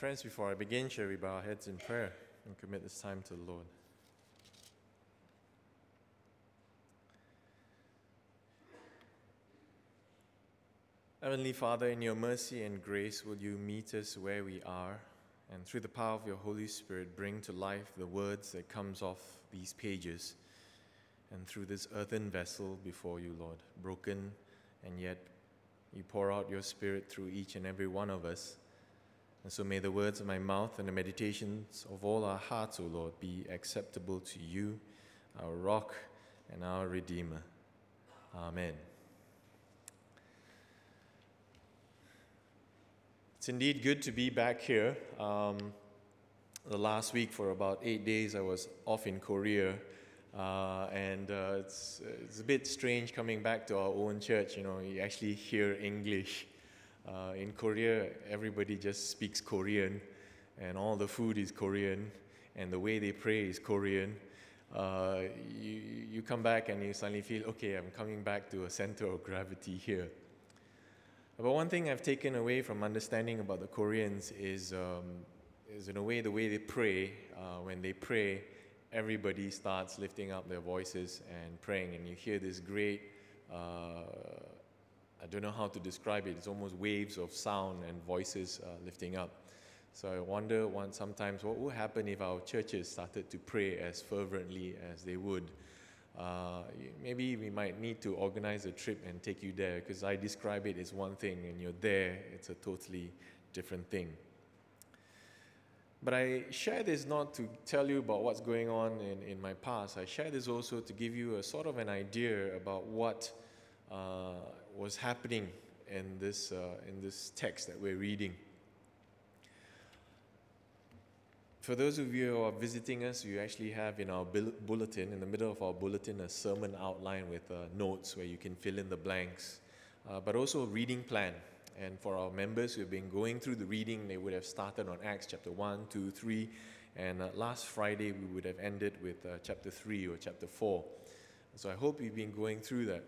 Friends, before I begin, shall we bow our heads in prayer and commit this time to the Lord? Heavenly Father, in your mercy and grace, will you meet us where we are, and through the power of your Holy Spirit, bring to life the words that comes off these pages, and through this earthen vessel before you, Lord, broken, and yet you pour out your Spirit through each and every one of us. And so may the words of my mouth and the meditations of all our hearts, O Lord, be acceptable to you, our rock and our Redeemer. Amen. It's indeed good to be back here. Um, the last week, for about eight days, I was off in Korea. Uh, and uh, it's, it's a bit strange coming back to our own church. You know, you actually hear English. Uh, in Korea, everybody just speaks Korean, and all the food is Korean, and the way they pray is Korean. Uh, you, you come back and you suddenly feel, okay, I'm coming back to a center of gravity here. But one thing I've taken away from understanding about the Koreans is, um, is in a way, the way they pray. Uh, when they pray, everybody starts lifting up their voices and praying, and you hear this great, uh, I don't know how to describe it, it's almost waves of sound and voices uh, lifting up. So I wonder sometimes what would happen if our churches started to pray as fervently as they would uh, maybe we might need to organize a trip and take you there because I describe it as one thing and you're there, it's a totally different thing. But I share this not to tell you about what's going on in, in my past. I share this also to give you a sort of an idea about what was happening in this, uh, in this text that we're reading. For those of you who are visiting us, we actually have in our bulletin, in the middle of our bulletin, a sermon outline with uh, notes where you can fill in the blanks, uh, but also a reading plan. And for our members who have been going through the reading, they would have started on Acts chapter 1, 2, 3, and uh, last Friday we would have ended with uh, chapter 3 or chapter 4. So I hope you've been going through that.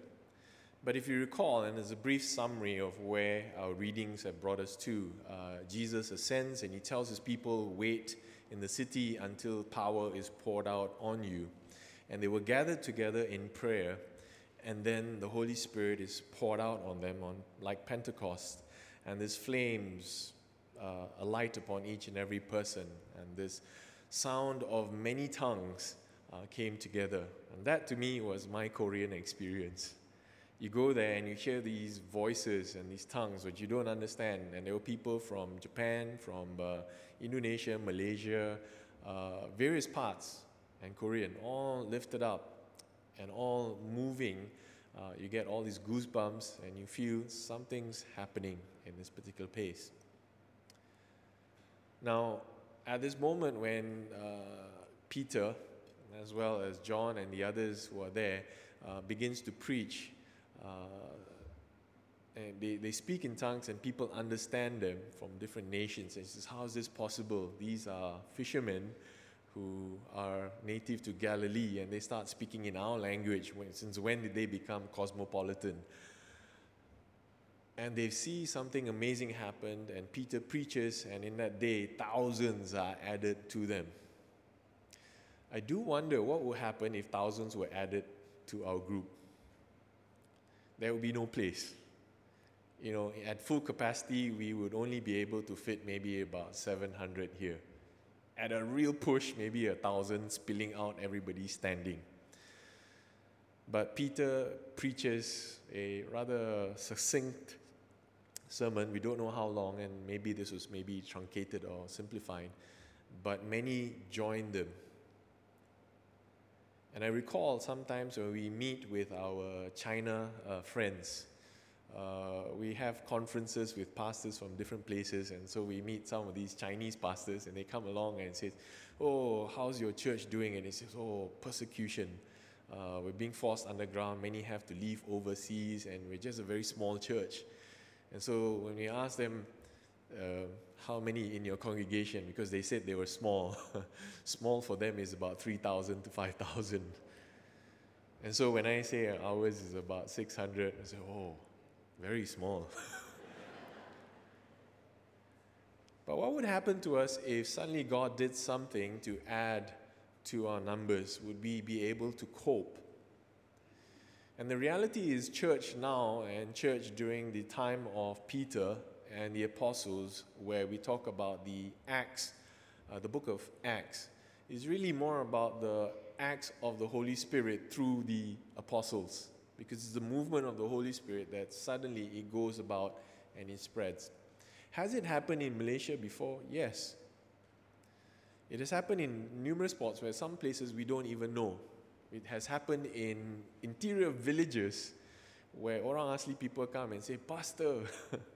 But if you recall, and there's a brief summary of where our readings have brought us to, uh, Jesus ascends and he tells his people, wait in the city until power is poured out on you. And they were gathered together in prayer, and then the Holy Spirit is poured out on them on like Pentecost, and this flames uh, alight upon each and every person, and this sound of many tongues uh, came together. And that to me was my Korean experience you go there and you hear these voices and these tongues which you don't understand. And there were people from Japan, from uh, Indonesia, Malaysia, uh, various parts, and Korean, all lifted up and all moving. Uh, you get all these goosebumps and you feel something's happening in this particular place. Now, at this moment when uh, Peter, as well as John and the others who are there, uh, begins to preach, Uh, and they, they speak in tongues and people understand them from different nations. And says, How is this possible? These are fishermen who are native to Galilee and they start speaking in our language. When, since when did they become cosmopolitan? And they see something amazing happen, and Peter preaches, and in that day, thousands are added to them. I do wonder what would happen if thousands were added to our group there would be no place. You know, at full capacity, we would only be able to fit maybe about 700 here. At a real push, maybe a thousand spilling out, everybody standing. But Peter preaches a rather succinct sermon. We don't know how long, and maybe this was maybe truncated or simplified, but many joined them and I recall sometimes when we meet with our China uh, friends, uh, we have conferences with pastors from different places, and so we meet some of these Chinese pastors, and they come along and say, "Oh, how's your church doing?" And he says, "Oh, persecution. Uh, we're being forced underground. Many have to leave overseas, and we're just a very small church." And so when we ask them, uh, how many in your congregation because they said they were small. small for them is about 3,000 to 5,000. And so when I say ours is about 600, I say, oh, very small. But what would happen to us if suddenly God did something to add to our numbers? Would we be able to cope? And the reality is, church now and church during the time of Peter and the apostles, where we talk about the Acts, uh, the book of Acts, is really more about the acts of the Holy Spirit through the apostles. Because it's the movement of the Holy Spirit that suddenly it goes about and it spreads. Has it happened in Malaysia before? Yes. It has happened in numerous spots where some places we don't even know. It has happened in interior villages where orang asli people come and say, Pastor,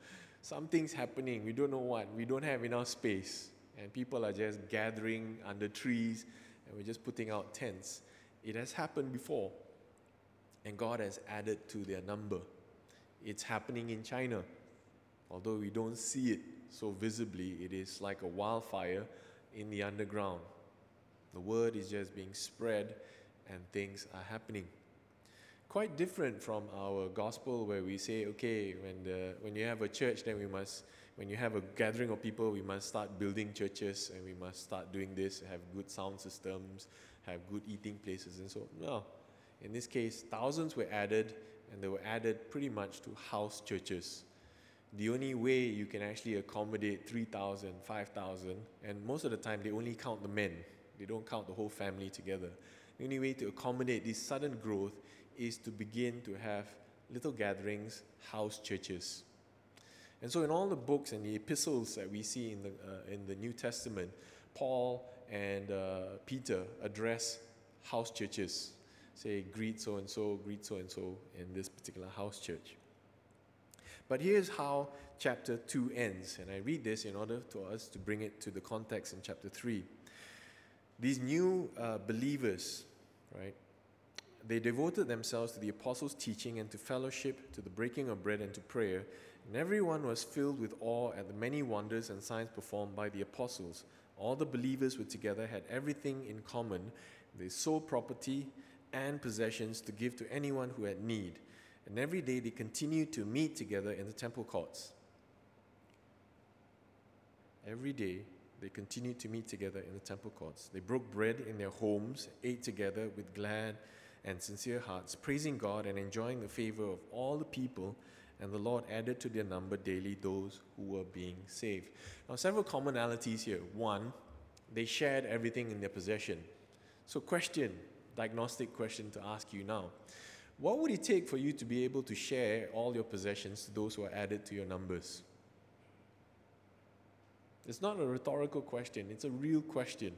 something's happening. We don't know what. We don't have enough space. And people are just gathering under trees and we're just putting out tents. It has happened before. And God has added to their number. It's happening in China. Although we don't see it so visibly, it is like a wildfire in the underground. The word is just being spread and things are happening. Quite different from our gospel where we say, okay, when, the, when you have a church, then we must, when you have a gathering of people, we must start building churches and we must start doing this, have good sound systems, have good eating places, and so on. No. In this case, thousands were added, and they were added pretty much to house churches. The only way you can actually accommodate 3,000, 5,000, and most of the time they only count the men, they don't count the whole family together. The only way to accommodate this sudden growth is to begin to have little gatherings, house churches. And so, in all the books and the epistles that we see in the, uh, in the New Testament, Paul and uh, Peter address house churches. Say, greet so and so, greet so and so in this particular house church. But here's how chapter 2 ends, and I read this in order to us to bring it to the context in chapter 3. These new uh, believers, right, they devoted themselves to the apostles' teaching and to fellowship, to the breaking of bread and to prayer. And everyone was filled with awe at the many wonders and signs performed by the apostles. All the believers were together, had everything in common. They sold property and possessions to give to anyone who had need. And every day they continued to meet together in the temple courts. Every day they continued to meet together in the temple courts. They broke bread in their homes, ate together with glad and sincere hearts, praising God and enjoying the favor of all the people. And the Lord added to their number daily those who were being saved. Now, several commonalities here. One, they shared everything in their possession. So, question, diagnostic question to ask you now. What would it take for you to be able to share all your possessions to those who are added to your numbers? It's not a rhetorical question, it's a real question.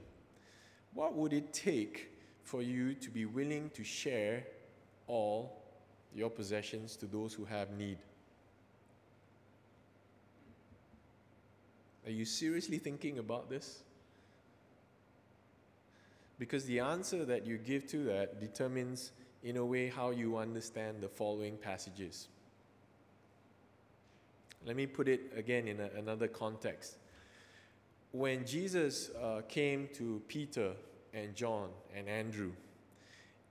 What would it take for you to be willing to share all your possessions to those who have need? Are you seriously thinking about this? Because the answer that you give to that determines, in a way, how you understand the following passages. Let me put it again in a, another context when Jesus uh, came to Peter and John and Andrew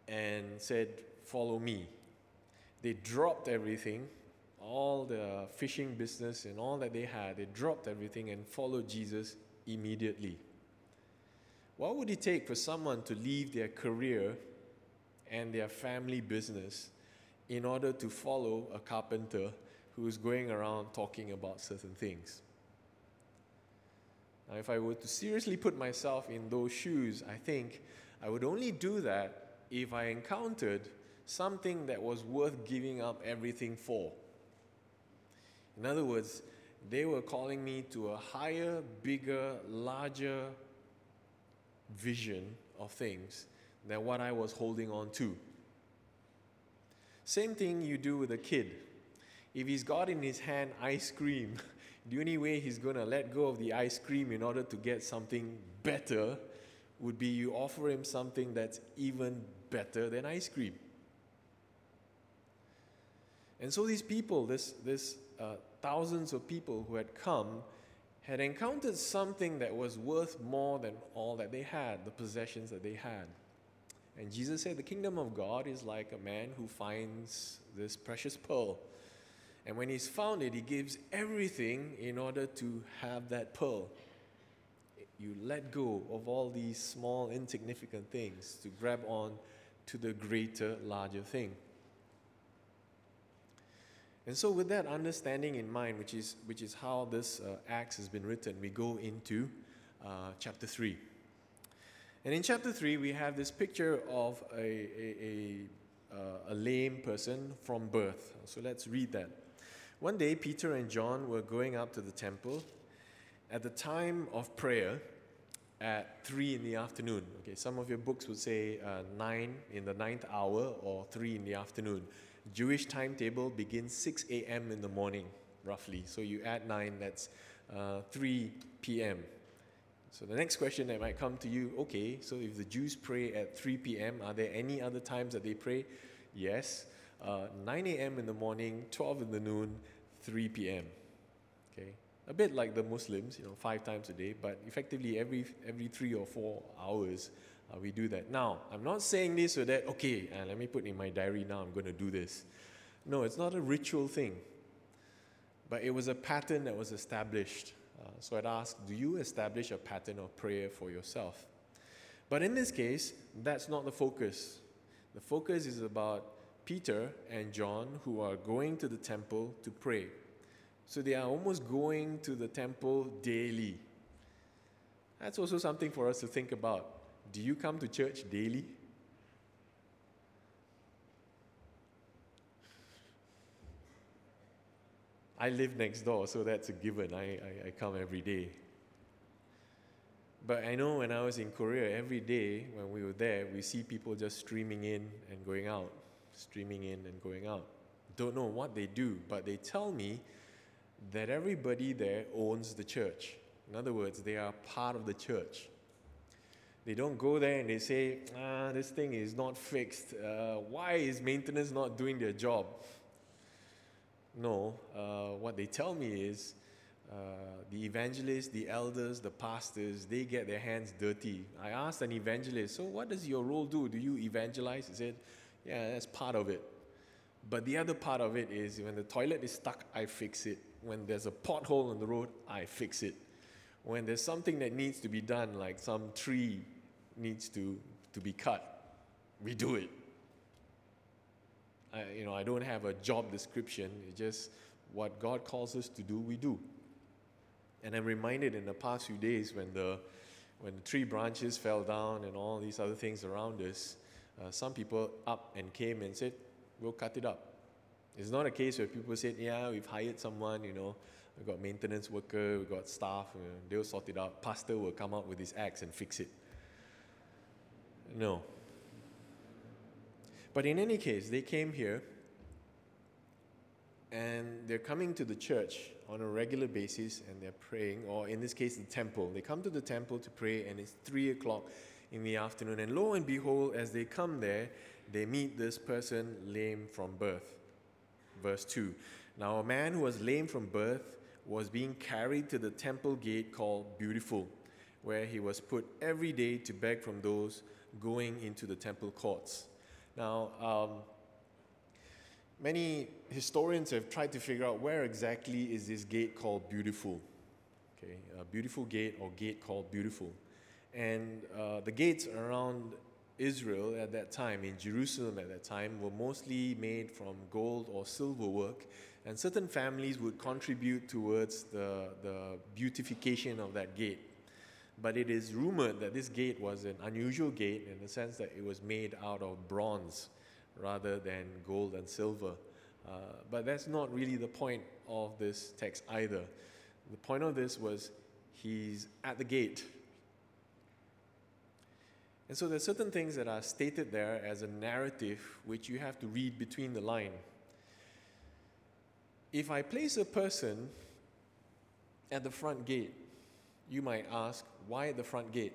and said, Follow me, they dropped everything, all the fishing business and all that they had, they dropped everything and followed Jesus immediately. What would it take for someone to leave their career and their family business in order to follow a carpenter who is going around talking about certain things? Now, if I were to seriously put myself in those shoes, I think I would only do that if I encountered something that was worth giving up everything for. In other words, they were calling me to a higher, bigger, larger vision of things than what I was holding on to. Same thing you do with a kid. If he's got in his hand ice cream, the only way he's going to let go of the ice cream in order to get something better would be you offer him something that's even better than ice cream. And so these people, this, this uh, thousands of people who had come, had encountered something that was worth more than all that they had, the possessions that they had. And Jesus said, The kingdom of God is like a man who finds this precious pearl And when he's found it, he gives everything in order to have that pearl. You let go of all these small, insignificant things to grab on to the greater, larger thing. And so, with that understanding in mind, which is, which is how this uh, Acts has been written, we go into uh, chapter 3. And in chapter 3, we have this picture of a, a, a, uh, a lame person from birth. So, let's read that. One day, Peter and John were going up to the temple at the time of prayer at 3 in the afternoon. Okay, some of your books would say uh, 9 in the ninth hour or 3 in the afternoon. Jewish timetable begins 6 a.m. in the morning, roughly. So you add 9, that's uh, 3 p.m. So the next question that might come to you okay, so if the Jews pray at 3 p.m., are there any other times that they pray? Yes. Uh, 9 a.m. in the morning, 12 in the noon, 3 p.m. Okay, a bit like the Muslims, you know, five times a day, but effectively every every three or four hours uh, we do that. Now, I'm not saying this so that, okay, uh, let me put in my diary now, I'm going to do this. No, it's not a ritual thing. But it was a pattern that was established. Uh, so I'd ask, do you establish a pattern of prayer for yourself? But in this case, that's not the focus. The focus is about Peter and John who are going to the temple to pray. So they are almost going to the temple daily. That's also something for us to think about. Do you come to church daily? I live next door, so that's a given. I, I, I, come every day. But I know when I was in Korea, every day when we were there, we see people just streaming in and going out, streaming in and going out. Don't know what they do, but they tell me that everybody there owns the church. In other words, they are part of the church. They don't go there and they say, ah, this thing is not fixed. Uh, why is maintenance not doing their job? No, uh, what they tell me is uh, the evangelists, the elders, the pastors, they get their hands dirty. I asked an evangelist, so what does your role do? Do you evangelize? He said, yeah, that's part of it. But the other part of it is when the toilet is stuck, I fix it. When there's a pothole on the road, I fix it. When there's something that needs to be done, like some tree needs to, to be cut, we do it. I, you know, I don't have a job description. It's just what God calls us to do, we do. And I'm reminded in the past few days when the, when the tree branches fell down and all these other things around us, uh, some people up and came and said, we'll cut it up. It's not a case where people said, yeah, we've hired someone, you know, we've got maintenance worker, we've got staff, you know, they'll sort it out. Pastor will come out with his axe and fix it. No. But in any case, they came here and they're coming to the church on a regular basis and they're praying, or in this case, the temple. They come to the temple to pray and it's three o'clock in the afternoon. And lo and behold, as they come there, they meet this person lame from birth. Verse 2. Now, a man who was lame from birth was being carried to the temple gate called Beautiful, where he was put every day to beg from those going into the temple courts. Now, um, many historians have tried to figure out where exactly is this gate called Beautiful. Okay, a beautiful gate or gate called Beautiful. And uh, the gates around Israel at that time, in Jerusalem at that time, were mostly made from gold or silver work, and certain families would contribute towards the, the beautification of that gate. But it is rumored that this gate was an unusual gate in the sense that it was made out of bronze rather than gold and silver. Uh, but that's not really the point of this text either. The point of this was he's at the gate. And so there's certain things that are stated there as a narrative which you have to read between the line. If I place a person at the front gate, you might ask, why at the front gate?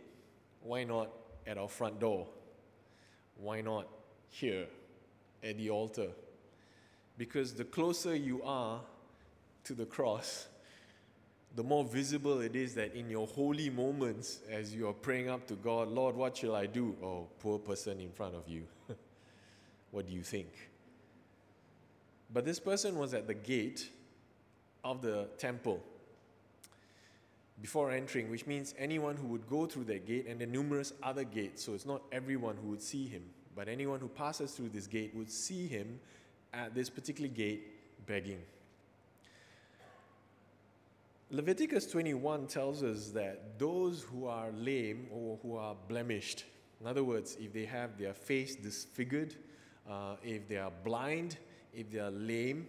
Why not at our front door? Why not here at the altar? Because the closer you are to the cross, the more visible it is that in your holy moments, as you are praying up to God, Lord, what shall I do? Oh, poor person in front of you. what do you think? But this person was at the gate of the temple before entering, which means anyone who would go through that gate and the numerous other gates. So it's not everyone who would see him, but anyone who passes through this gate would see him at this particular gate begging. Leviticus 21 tells us that those who are lame or who are blemished, in other words, if they have their face disfigured, uh, if they are blind, if they are lame,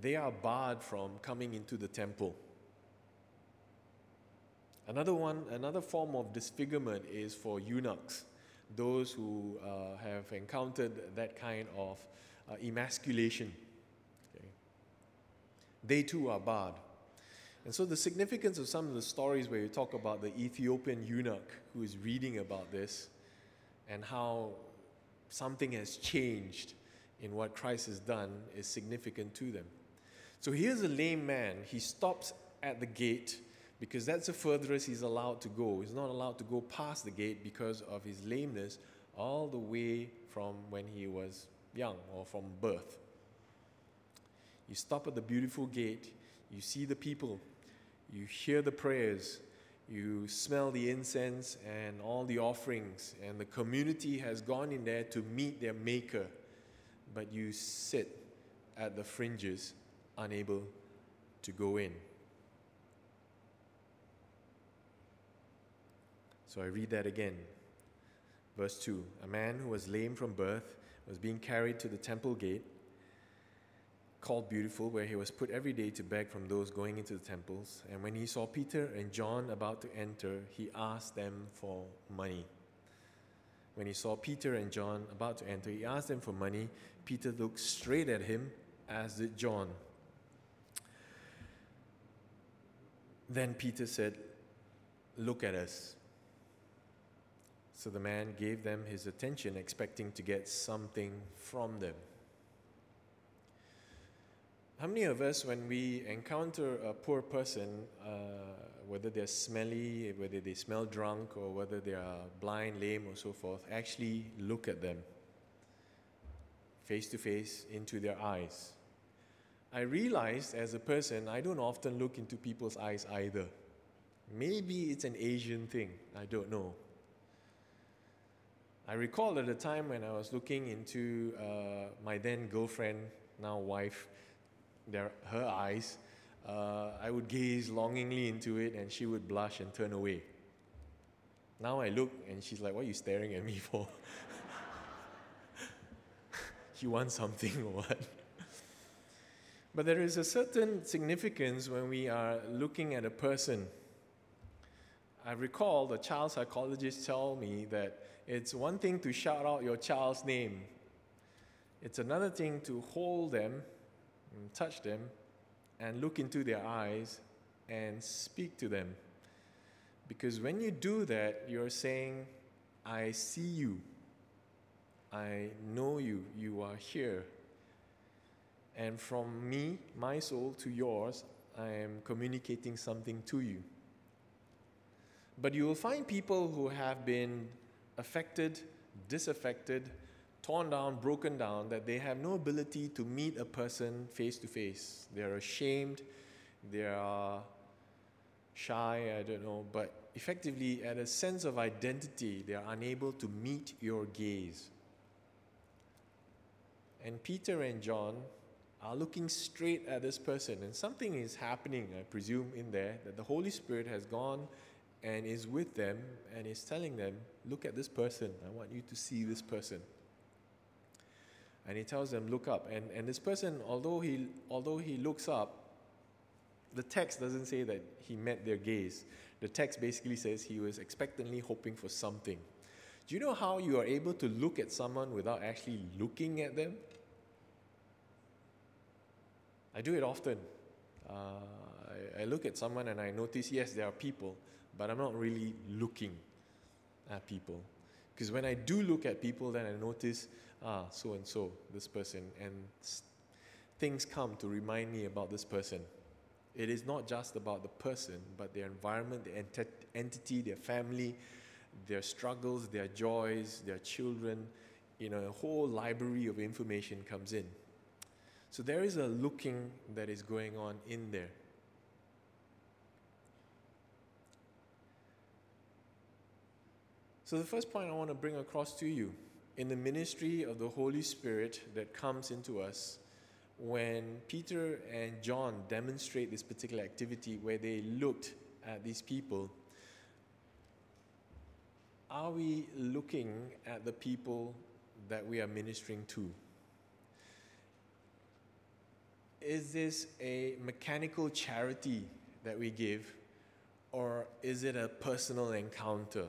they are barred from coming into the temple. Another one, another form of disfigurement is for eunuchs, those who uh, have encountered that kind of uh, emasculation. Okay. They too are barred. And so, the significance of some of the stories where you talk about the Ethiopian eunuch who is reading about this and how something has changed in what Christ has done is significant to them. So, here's a lame man. He stops at the gate because that's the furthest he's allowed to go. He's not allowed to go past the gate because of his lameness all the way from when he was young or from birth. You stop at the beautiful gate, you see the people you hear the prayers, you smell the incense and all the offerings, and the community has gone in there to meet their Maker, but you sit at the fringes, unable to go in. So I read that again. Verse 2 A man who was lame from birth was being carried to the temple gate called Beautiful, where he was put every day to beg from those going into the temples. And when he saw Peter and John about to enter, he asked them for money. When he saw Peter and John about to enter, he asked them for money. Peter looked straight at him, as did John. Then Peter said, Look at us. So the man gave them his attention, expecting to get something from them. How many of us, when we encounter a poor person, uh, whether they're smelly, whether they smell drunk, or whether they are blind, lame, or so forth, actually look at them face to face into their eyes? I realized as a person, I don't often look into people's eyes either. Maybe it's an Asian thing, I don't know. I recall at a time when I was looking into uh, my then girlfriend, now wife, their, her eyes, uh, I would gaze longingly into it and she would blush and turn away. Now I look and she's like, What are you staring at me for? you want something or what? But there is a certain significance when we are looking at a person. I recall the child psychologist tell me that it's one thing to shout out your child's name. It's another thing to hold them Mm, touch them and look into their eyes and speak to them. Because when you do that, you're saying, I see you. I know you. You are here. And from me, my soul, to yours, I am communicating something to you. But you will find people who have been affected, disaffected, torn down, broken down, that they have no ability to meet a person face to face. They're ashamed, they are shy, I don't know, but effectively, at a sense of identity, they are unable to meet your gaze. And Peter and John are looking straight at this person, and something is happening, I presume, in there that the Holy Spirit has gone and is with them and is telling them, Look at this person. I want you to see this person and he tells them, Look up. And, and this person, although he, although he looks up, the text doesn't say that he met their gaze. The text basically says he was expectantly hoping for something. Do you know how you are able to look at someone without actually looking at them? I do it often. Uh, I, I look at someone and I notice, yes, there are people, but I'm not really looking at people. Because when I do look at people, then I notice ah, so and so, this person, and things come to remind me about this person. It is not just about the person, but their environment, their ent- entity, their family, their struggles, their joys, their children. You know, a whole library of information comes in. So there is a looking that is going on in there. So, the first point I want to bring across to you in the ministry of the Holy Spirit that comes into us, when Peter and John demonstrate this particular activity where they looked at these people, are we looking at the people that we are ministering to? Is this a mechanical charity that we give, or is it a personal encounter?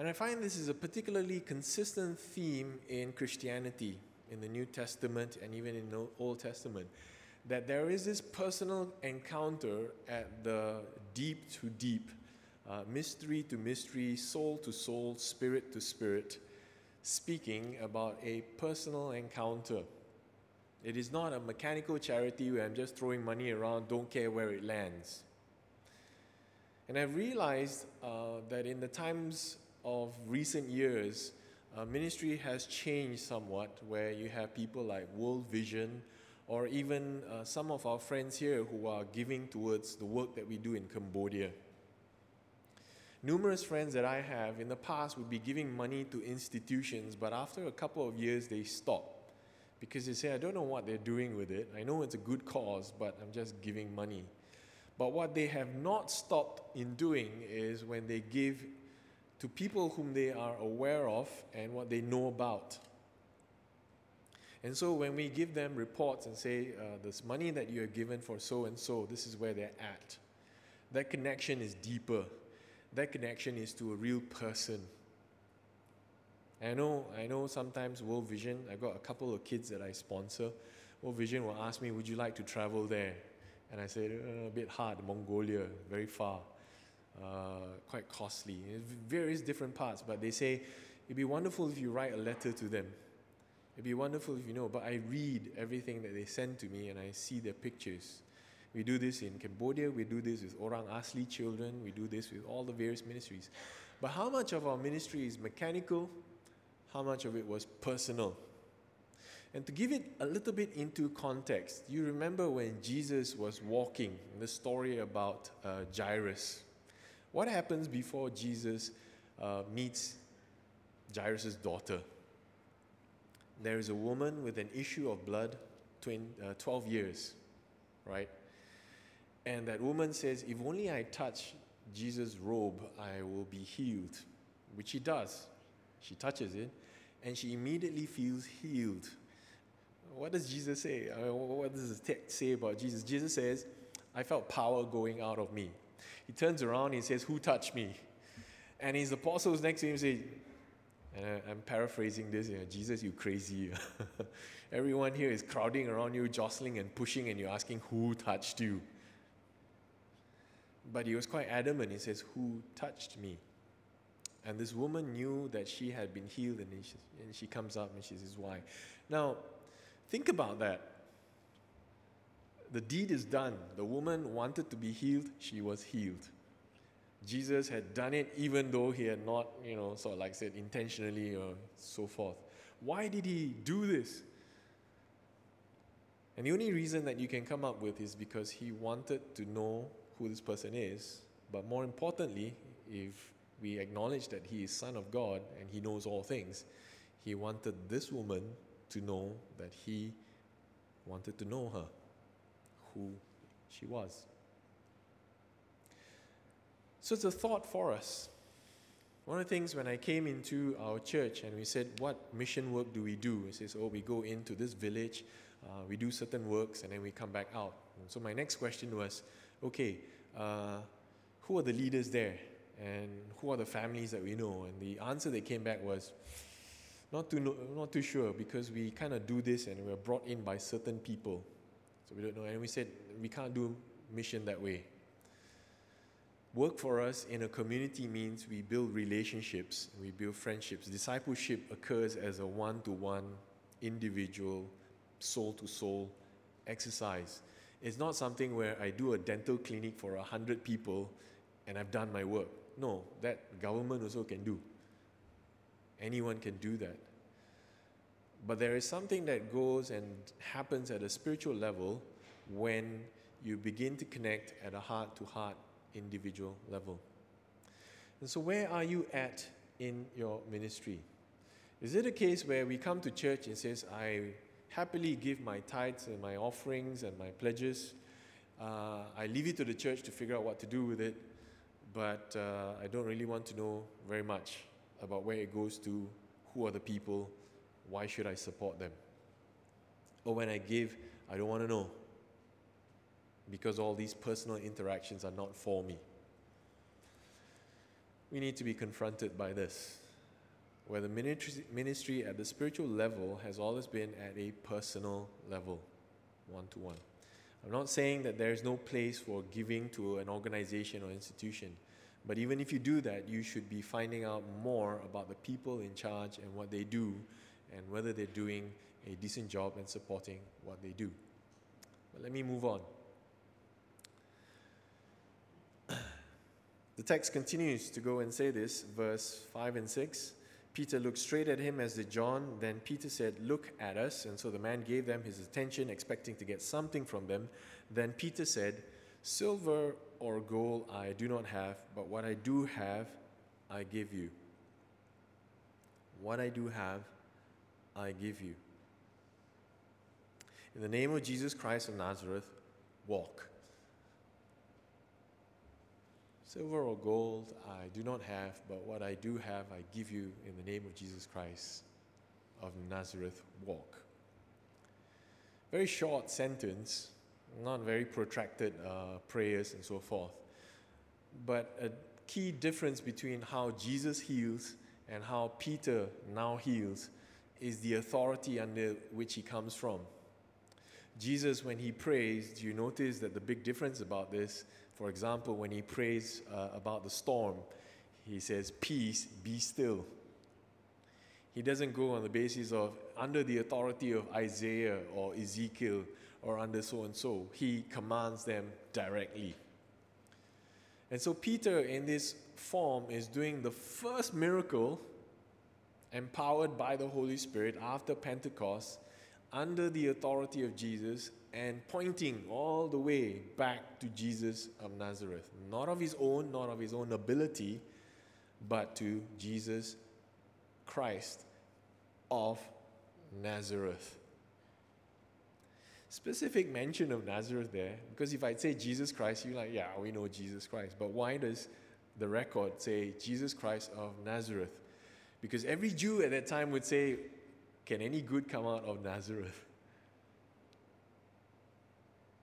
And I find this is a particularly consistent theme in Christianity, in the New Testament and even in the Old Testament, that there is this personal encounter at the deep to deep, uh, mystery to mystery, soul to soul, spirit to spirit, speaking about a personal encounter. It is not a mechanical charity where I'm just throwing money around, don't care where it lands. And I've realized uh, that in the times of recent years, uh, ministry has changed somewhat, where you have people like World Vision, or even uh, some of our friends here who are giving towards the work that we do in Cambodia. Numerous friends that I have in the past would be giving money to institutions, but after a couple of years, they stop because they say, I don't know what they're doing with it. I know it's a good cause, but I'm just giving money. But what they have not stopped in doing is when they give to people whom they are aware of and what they know about. And so when we give them reports and say, uh, this money that you are given for so and so, this is where they're at, that connection is deeper. That connection is to a real person. I know, I know sometimes World Vision, I've got a couple of kids that I sponsor. World Vision will ask me, Would you like to travel there? And I said, uh, A bit hard, Mongolia, very far uh, quite costly. various different parts, but they say it'd be wonderful if you write a letter to them. It'd be wonderful if you know, but I read everything that they send to me and I see their pictures. We do this in Cambodia, we do this with Orang Asli children, we do this with all the various ministries. But how much of our ministry is mechanical? How much of it was personal? And to give it a little bit into context, you remember when Jesus was walking, the story about uh, Jairus. What happens before Jesus uh, meets Jairus' daughter? There is a woman with an issue of blood, 20, uh, 12 years, right? And that woman says, If only I touch Jesus' robe, I will be healed, which she does. She touches it, and she immediately feels healed. What does Jesus say? Mean, what does the text say about Jesus? Jesus says, I felt power going out of me. He turns around and he says, Who touched me? And his apostles next to him say, and I, am paraphrasing this, you know, Jesus, you crazy. Everyone here is crowding around you, jostling and pushing, and you're asking, Who touched you? But he was quite adamant. He says, Who touched me? And this woman knew that she had been healed, and she, and she comes up and she says, Why? Now, think about that the deed is done. The woman wanted to be healed, she was healed. Jesus had done it even though he had not, you know, sort of like said, intentionally or so forth. Why did he do this? And the only reason that you can come up with is because he wanted to know who this person is. But more importantly, if we acknowledge that he is Son of God and he knows all things, he wanted this woman to know that he wanted to know her who she was. So it's a thought for us. One of the things when I came into our church and we said, What mission work do we do? It says, Oh, we go into this village, uh, we do certain works, and then we come back out. And so my next question was, Okay, uh, who are the leaders there? And who are the families that we know? And the answer that came back was, not too, not too sure because we kind of do this and we're brought in by certain people. So we don't know. And we said, we can't do mission that way. Work for us in a community means we build relationships, we build friendships. Discipleship occurs as a one to one, individual, soul to soul exercise. It's not something where I do a dental clinic for a hundred people and I've done my work. No, that government also can do. Anyone can do that. But there is something that goes and happens at a spiritual level when you begin to connect at a heart to heart individual level. And so, where are you at in your ministry? Is it a case where we come to church and says, I happily give my tithes and my offerings and my pledges. Uh, I leave it to the church to figure out what to do with it, but uh, I don't really want to know very much about where it goes to, who are the people, why should I support them? Or when I give, I don't want to know because all these personal interactions are not for me. We need to be confronted by this, where the ministry, at the spiritual level has always been at a personal level, one to one. I'm not saying that there is no place for giving to an organization or institution, but even if you do that, you should be finding out more about the people in charge and what they do and whether they're doing a decent job and supporting what they do. But let me move on. The text continues to go and say this, verse 5 and 6. Peter looked straight at him as did John. Then Peter said, Look at us. And so the man gave them his attention, expecting to get something from them. Then Peter said, Silver or gold I do not have, but what I do have, I give you. What I do have, I give you. In the name of Jesus Christ of Nazareth, walk. Silver or gold I do not have, but what I do have I give you in the name of Jesus Christ of Nazareth. Walk. Very short sentence, not very protracted uh, prayers and so forth. But a key difference between how Jesus heals and how Peter now heals is the authority under which he comes from. Jesus, when he prays, do you notice that the big difference about this for example, when he prays uh, about the storm, he says, Peace, be still. He doesn't go on the basis of under the authority of Isaiah or Ezekiel or under so and so. He commands them directly. And so, Peter, in this form, is doing the first miracle empowered by the Holy Spirit after Pentecost under the authority of Jesus and pointing all the way back to Jesus of Nazareth. Not of his own, not of his own ability, but to Jesus Christ of Nazareth. Specific mention of Nazareth there, because if I say Jesus Christ, you're like, yeah, we know Jesus Christ. But why does the record say Jesus Christ of Nazareth? Because every Jew at that time would say, can any good come out of Nazareth?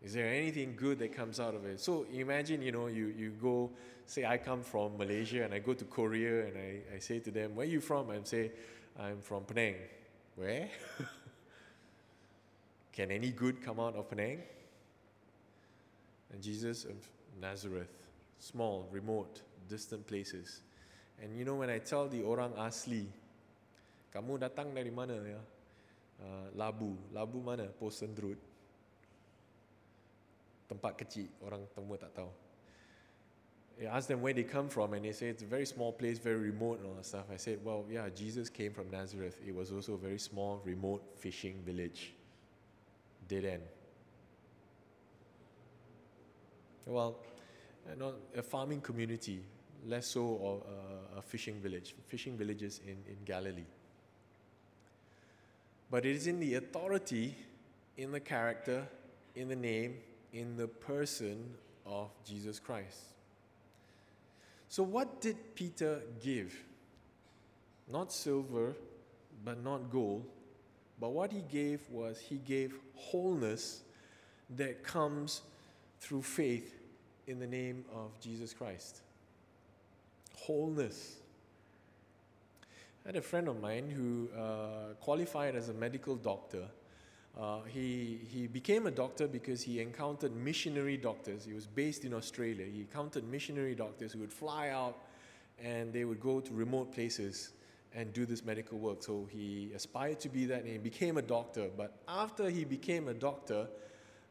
Is there anything good that comes out of it? So imagine, you know, you, you go, say, I come from Malaysia and I go to Korea and I, I say to them, Where are you from? And say, I'm from Penang. Where? Can any good come out of Penang? And Jesus of Nazareth, small, remote, distant places. And you know, when I tell the orang asli, kamu datang dari mana ya? Uh, Labu. Labu mana? Posendrut tempat kecil, orang semua tak tahu. I asked them where they come from, and they say it's a very small place, very remote, and all that stuff. I said, well, yeah, Jesus came from Nazareth. It was also a very small, remote fishing village. Dead end. Well, you know, a farming community, less so a, a fishing village, fishing villages in, in Galilee. But it is in the authority, in the character, in the name, in the person of Jesus Christ. So, what did Peter give? Not silver, but not gold. But what he gave was he gave wholeness that comes through faith in the name of Jesus Christ. Wholeness. I had a friend of mine who uh, qualified as a medical doctor uh, he, he became a doctor because he encountered missionary doctors. He was based in Australia. He encountered missionary doctors who would fly out and they would go to remote places and do this medical work. So he aspired to be that and he became a doctor. But after he became a doctor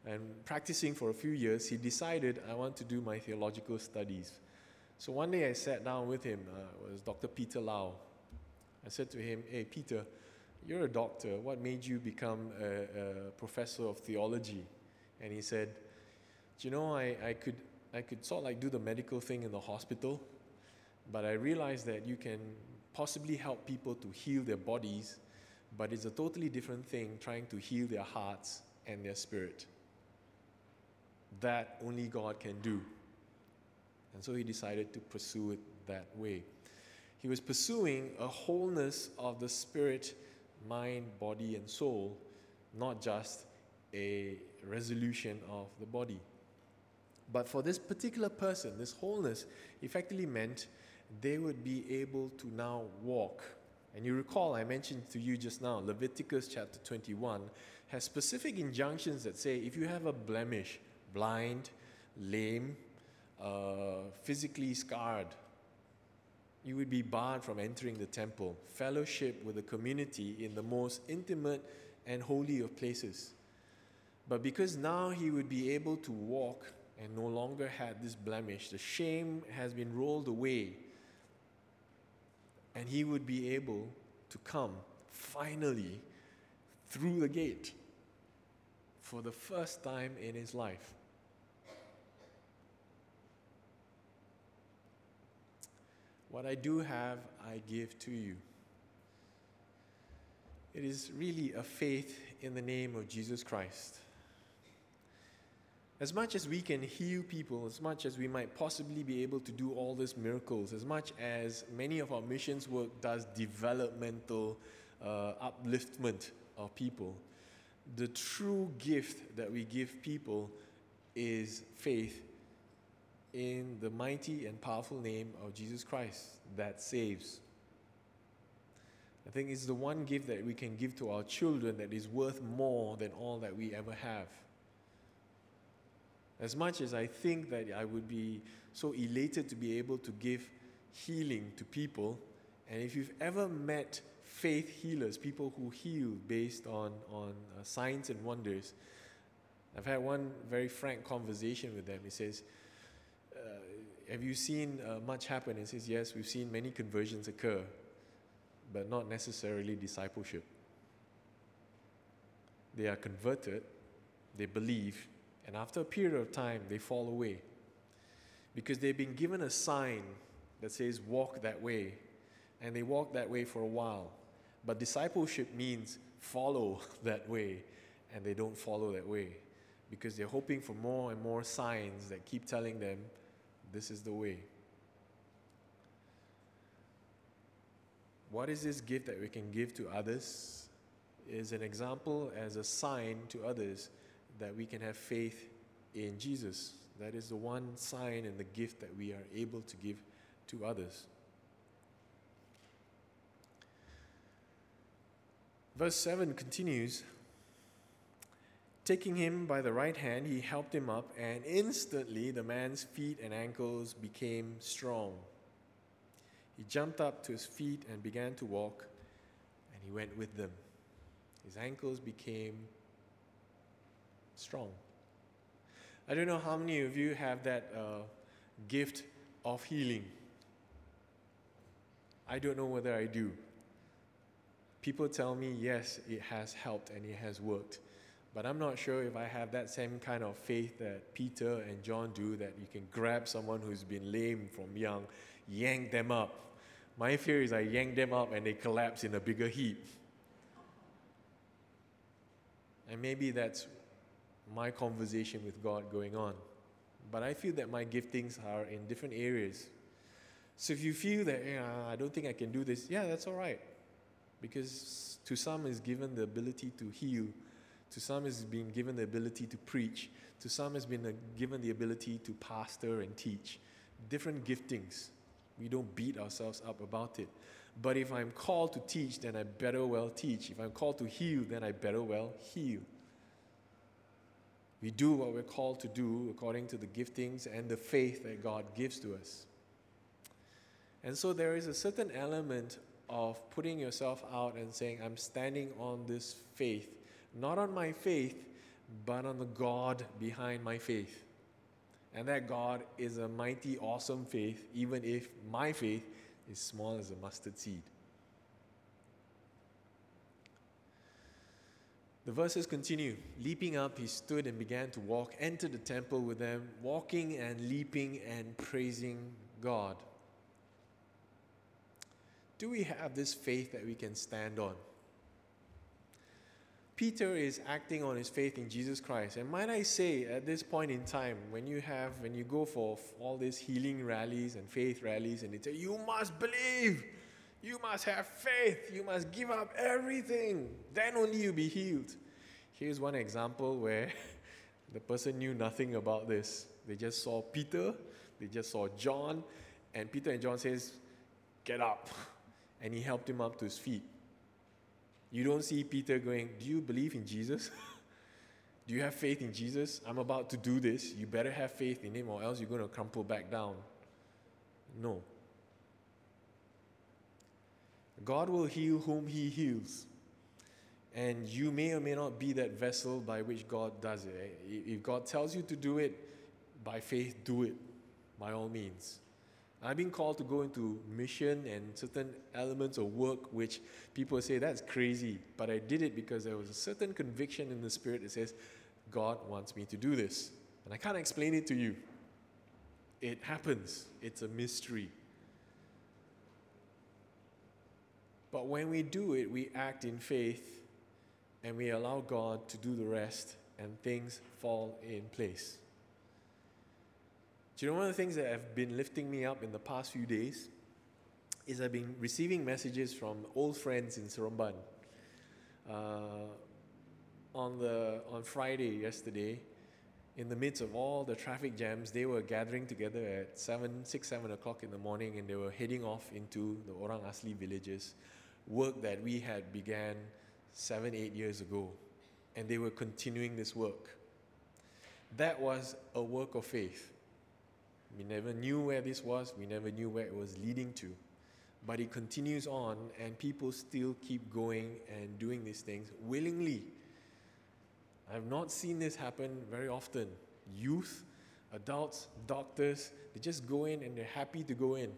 and practicing for a few years, he decided, I want to do my theological studies. So one day I sat down with him, uh, it was Dr. Peter Lau. I said to him, Hey, Peter, You're a doctor. What made you become a, a professor of theology? And he said, Do you know, I, I, could, I could sort of like do the medical thing in the hospital, but I realized that you can possibly help people to heal their bodies, but it's a totally different thing trying to heal their hearts and their spirit. That only God can do. And so he decided to pursue it that way. He was pursuing a wholeness of the spirit, mind, body, and soul, not just a resolution of the body. But for this particular person, this wholeness effectively meant they would be able to now walk. And you recall, I mentioned to you just now, Leviticus chapter 21 has specific injunctions that say if you have a blemish, blind, lame, uh, physically scarred, you would be barred from entering the temple, fellowship with the community in the most intimate and holy of places. But because now he would be able to walk and no longer had this blemish, the shame has been rolled away, and he would be able to come finally through the gate for the first time in his life. What I do have, I give to you. It is really a faith in the name of Jesus Christ. As much as we can heal people, as much as we might possibly be able to do all these miracles, as much as many of our missions work does developmental uh, upliftment of people, the true gift that we give people is faith in the mighty and powerful name of Jesus Christ that saves. I think it's the one gift that we can give to our children that is worth more than all that we ever have. As much as I think that I would be so elated to be able to give healing to people, and if you've ever met faith healers, people who heal based on, on uh, signs and wonders, I've had one very frank conversation with them. He says, have you seen uh, much happen? He says, Yes, we've seen many conversions occur, but not necessarily discipleship. They are converted, they believe, and after a period of time, they fall away because they've been given a sign that says, Walk that way, and they walk that way for a while. But discipleship means follow that way, and they don't follow that way because they're hoping for more and more signs that keep telling them this is the way. What is this gift that we can give to others? Is an example as a sign to others that we can have faith in Jesus. That is the one sign and the gift that we are able to give to others. Verse 7 continues Taking him by the right hand, he helped him up, and instantly the man's feet and ankles became strong. He jumped up to his feet and began to walk, and he went with them. His ankles became strong. I don't know how many of you have that uh, gift of healing. I don't know whether I do. People tell me, yes, it has helped and it has worked. But I'm not sure if I have that same kind of faith that Peter and John do that you can grab someone who's been lame from young, yank them up. My fear is I yank them up and they collapse in a bigger heap. And maybe that's my conversation with God going on. But I feel that my giftings are in different areas. So if you feel that, yeah, I don't think I can do this, yeah, that's all right. Because to some is given the ability to heal to some has been given the ability to preach. To some has been uh, given the ability to pastor and teach. Different giftings. We don't beat ourselves up about it. But if I'm called to teach, then I better well teach. If I'm called to heal, then I better well heal. We do what we're called to do according to the giftings and the faith that God gives to us. And so there is a certain element of putting yourself out and saying, I'm standing on this faith not on my faith, but on the God behind my faith. And that God is a mighty, awesome faith, even if my faith is small as a mustard seed. The verses continue. Leaping up, he stood and began to walk, entered the temple with them, walking and leaping and praising God. Do we have this faith that we can stand on? Peter is acting on his faith in Jesus Christ. And might I say, at this point in time, when you have, when you go for all these healing rallies and faith rallies, and they say, you must believe, you must have faith, you must give up everything, then only you'll be healed. Here's one example where the person knew nothing about this. They just saw Peter, they just saw John, and Peter and John says, Get up. And he helped him up to his feet. You don't see Peter going, Do you believe in Jesus? do you have faith in Jesus? I'm about to do this. You better have faith in him, or else you're going to crumple back down. No. God will heal whom he heals. And you may or may not be that vessel by which God does it. If God tells you to do it, by faith, do it by all means. I've been called to go into mission and certain elements of work which people say that's crazy, but I did it because there was a certain conviction in the spirit that says, God wants me to do this. And I can't explain it to you. It happens, it's a mystery. But when we do it, we act in faith and we allow God to do the rest, and things fall in place. Do you know one of the things that have been lifting me up in the past few days is I've been receiving messages from old friends in Seremban. Uh, on the on Friday yesterday, in the midst of all the traffic jams, they were gathering together at seven, six, seven o'clock in the morning, and they were heading off into the Orang Asli villages, work that we had began seven, eight years ago, and they were continuing this work. That was a work of faith. We never knew where this was, we never knew where it was leading to. But it continues on, and people still keep going and doing these things willingly. I've not seen this happen very often. Youth, adults, doctors, they just go in and they're happy to go in.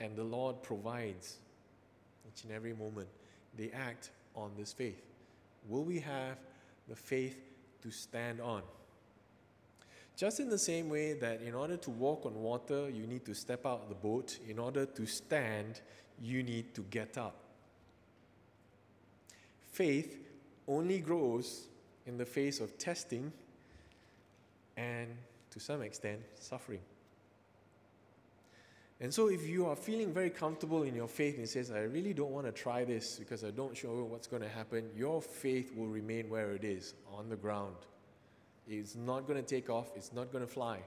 And the Lord provides each and every moment. They act on this faith. Will we have the faith to stand on? Just in the same way that in order to walk on water, you need to step out of the boat. In order to stand, you need to get up. Faith only grows in the face of testing and, to some extent, suffering. And so, if you are feeling very comfortable in your faith and says, I really don't want to try this because I don't know what's going to happen, your faith will remain where it is, on the ground. It's not going to take off, it's not going to fly.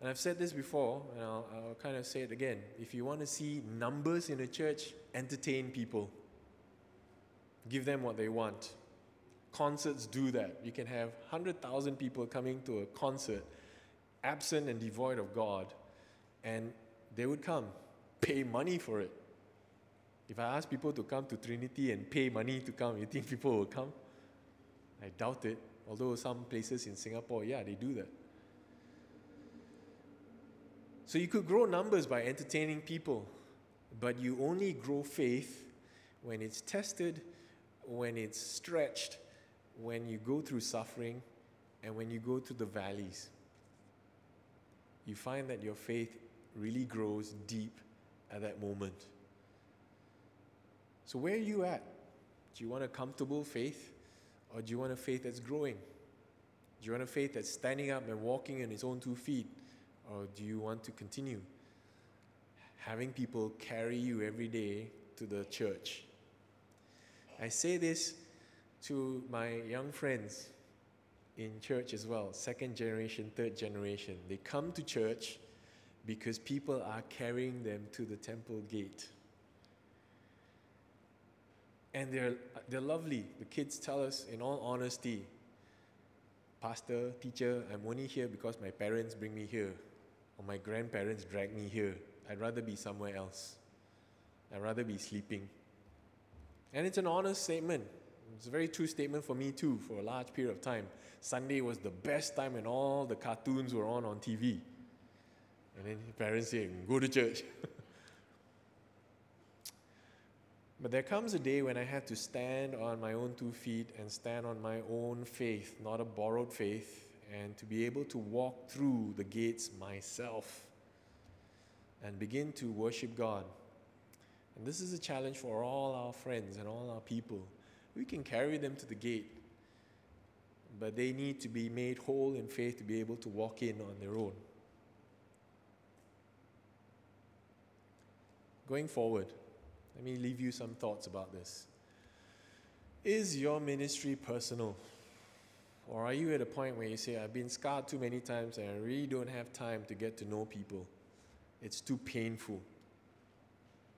And I've said this before, and I'll, I'll, kind of say it again. If you want to see numbers in a church, entertain people. Give them what they want. Concerts do that. You can have 100,000 people coming to a concert, absent and devoid of God, and they would come, pay money for it. If I ask people to come to Trinity and pay money to come, you think people will come? I doubt it, although some places in Singapore, yeah, they do that. So you could grow numbers by entertaining people, but you only grow faith when it's tested, when it's stretched, when you go through suffering, and when you go through the valleys. You find that your faith really grows deep at that moment. So, where are you at? Do you want a comfortable faith? Or do you want a faith that's growing? Do you want a faith that's standing up and walking on its own two feet? Or do you want to continue having people carry you every day to the church? I say this to my young friends in church as well, second generation, third generation. They come to church because people are carrying them to the temple gate and they're, they're lovely. The kids tell us, in all honesty, Pastor, teacher, I'm only here because my parents bring me here, or my grandparents drag me here. I'd rather be somewhere else. I'd rather be sleeping. And it's an honest statement. It's a very true statement for me, too, for a large period of time. Sunday was the best time when all the cartoons were on on TV. And then parents say, Go to church. But there comes a day when I have to stand on my own two feet and stand on my own faith, not a borrowed faith, and to be able to walk through the gates myself and begin to worship God. And this is a challenge for all our friends and all our people. We can carry them to the gate, but they need to be made whole in faith to be able to walk in on their own. Going forward, let me leave you some thoughts about this. Is your ministry personal? Or are you at a point where you say, I've been scarred too many times and I really don't have time to get to know people? It's too painful.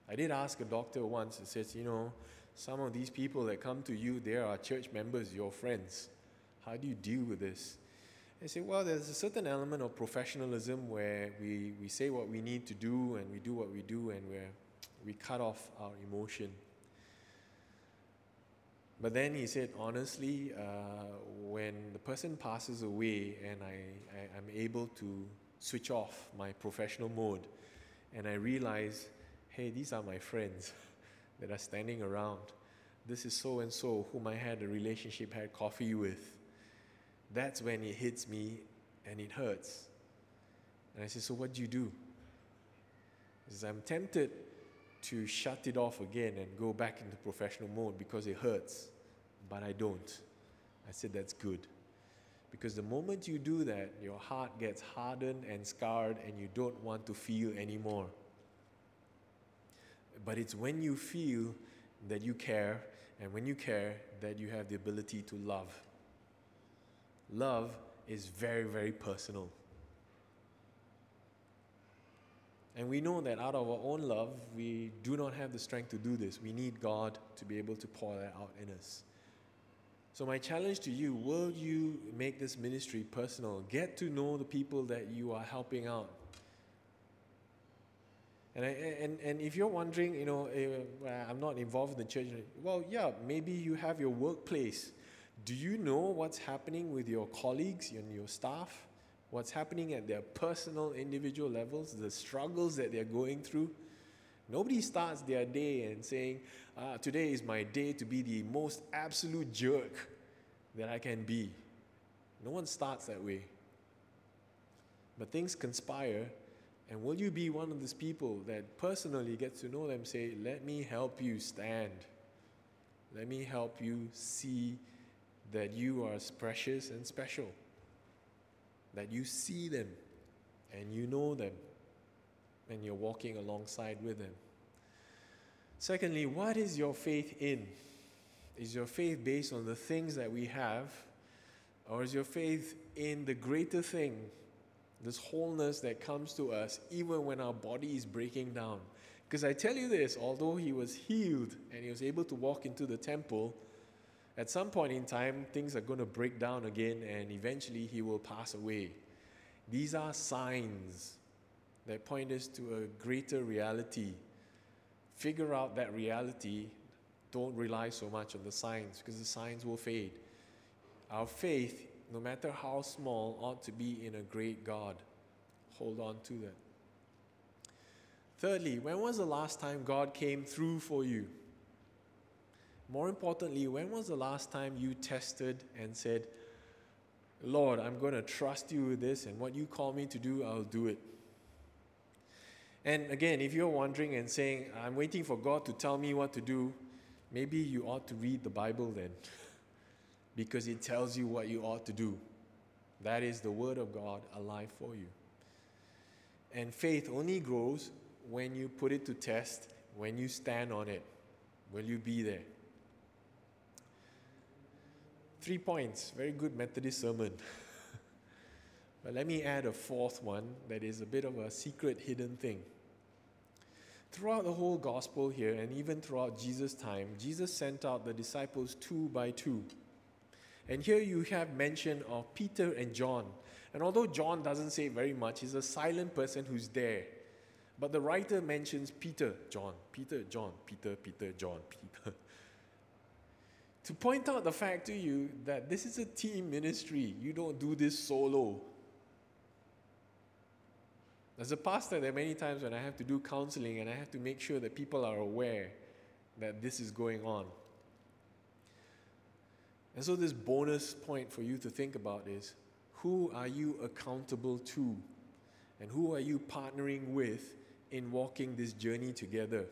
I did ask a doctor once, he says, You know, some of these people that come to you, they are church members, your friends. How do you deal with this? I say, well, there's a certain element of professionalism where we, we say what we need to do and we do what we do and we're, we cut off our emotion. But then he said, honestly, uh, when the person passes away and I, I, I'm able to switch off my professional mode and I realize, hey, these are my friends that are standing around. This is so and so whom I had a relationship, had coffee with that's when it hits me and it hurts. And I say, So what do you do? He says, I'm tempted to shut it off again and go back into professional mode because it hurts, but I don't. I said, That's good. Because the moment you do that, your heart gets hardened and scarred and you don't want to feel anymore. But it's when you feel that you care, and when you care, that you have the ability to love love is very, very personal. And we know that out of our own love, we do not have the strength to do this. We need God to be able to pour that out in us. So, my challenge to you will you make this ministry personal? Get to know the people that you are helping out. And, I, and, and if you're wondering, you know, uh, I'm not involved in the church, well, yeah, maybe you have your workplace do you know what's happening with your colleagues and your staff? What's happening at their personal, individual levels, the struggles that they're going through? Nobody starts their day and saying, ah, Today is my day to be the most absolute jerk that I can be. No one starts that way. But things conspire, and will you be one of those people that personally gets to know them, say, Let me help you stand? Let me help you see that you are precious and special, that you see them and you know them and you're walking alongside with them. Secondly, what is your faith in? Is your faith based on the things that we have, or is your faith in the greater thing, this wholeness that comes to us even when our body is breaking down? Because I tell you this, although he was healed and he was able to walk into the temple, at some point in time, things are going to break down again and eventually he will pass away. These are signs that point us to a greater reality. Figure out that reality. Don't rely so much on the signs because the signs will fade. Our faith, no matter how small, ought to be in a great God. Hold on to that. Thirdly, when was the last time God came through for you? More importantly, when was the last time you tested and said, Lord, I'm going to trust you with this, and what you call me to do, I'll do it? And again, if you're wondering and saying, I'm waiting for God to tell me what to do, maybe you ought to read the Bible then, because it tells you what you ought to do. That is the Word of God alive for you. And faith only grows when you put it to test, when you stand on it. Will you be there? Three points, very good Methodist sermon. but let me add a fourth one that is a bit of a secret hidden thing. Throughout the whole gospel here, and even throughout Jesus' time, Jesus sent out the disciples two by two. And here you have mention of Peter and John. And although John doesn't say very much, he's a silent person who's there. But the writer mentions Peter, John, Peter, John, Peter, Peter, John, Peter to point out the fact to you that this is a team ministry. You don't do this solo. As a pastor, there are many times when I have to do counseling and I have to make sure that people are aware that this is going on. And so, this bonus point for you to think about is who are you accountable to? And who are you partnering with in walking this journey together?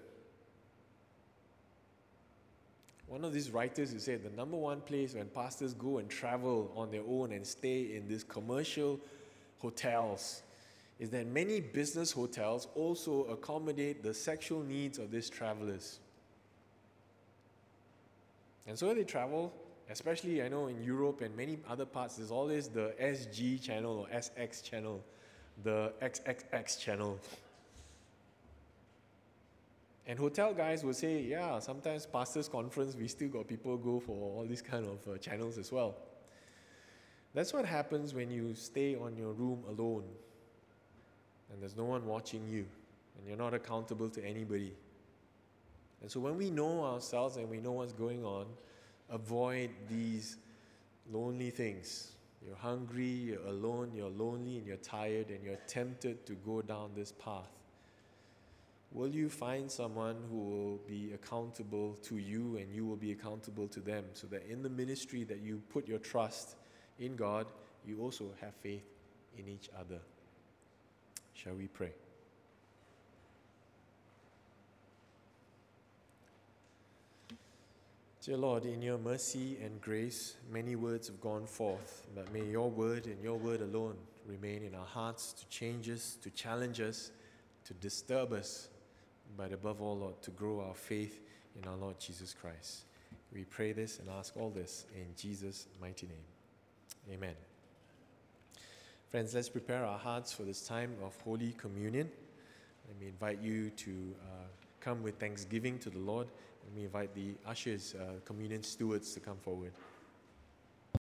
One of these writers who said the number one place when pastors go and travel on their own and stay in these commercial hotels is that many business hotels also accommodate the sexual needs of these travelers. And so they travel, especially I know in Europe and many other parts, there's always the SG channel or SX channel, the XXX channel. And hotel guys will say, yeah, sometimes pastors' conference, we still got people go for all these kind of uh, channels as well. That's what happens when you stay on your room alone and there's no one watching you and you're not accountable to anybody. And so when we know ourselves and we know what's going on, avoid these lonely things. You're hungry, you're alone, you're lonely, and you're tired, and you're tempted to go down this path. Will you find someone who will be accountable to you and you will be accountable to them so that in the ministry that you put your trust in God, you also have faith in each other? Shall we pray? Dear Lord, in your mercy and grace, many words have gone forth, but may your word and your word alone remain in our hearts to change us, to challenge us, to disturb us, but above all, Lord, to grow our faith in our Lord Jesus Christ. We pray this and ask all this in Jesus' mighty name. Amen. Friends, let's prepare our hearts for this time of Holy Communion. Let me invite you to uh, come with thanksgiving to the Lord. Let me invite the ushers, uh, communion stewards, to come forward.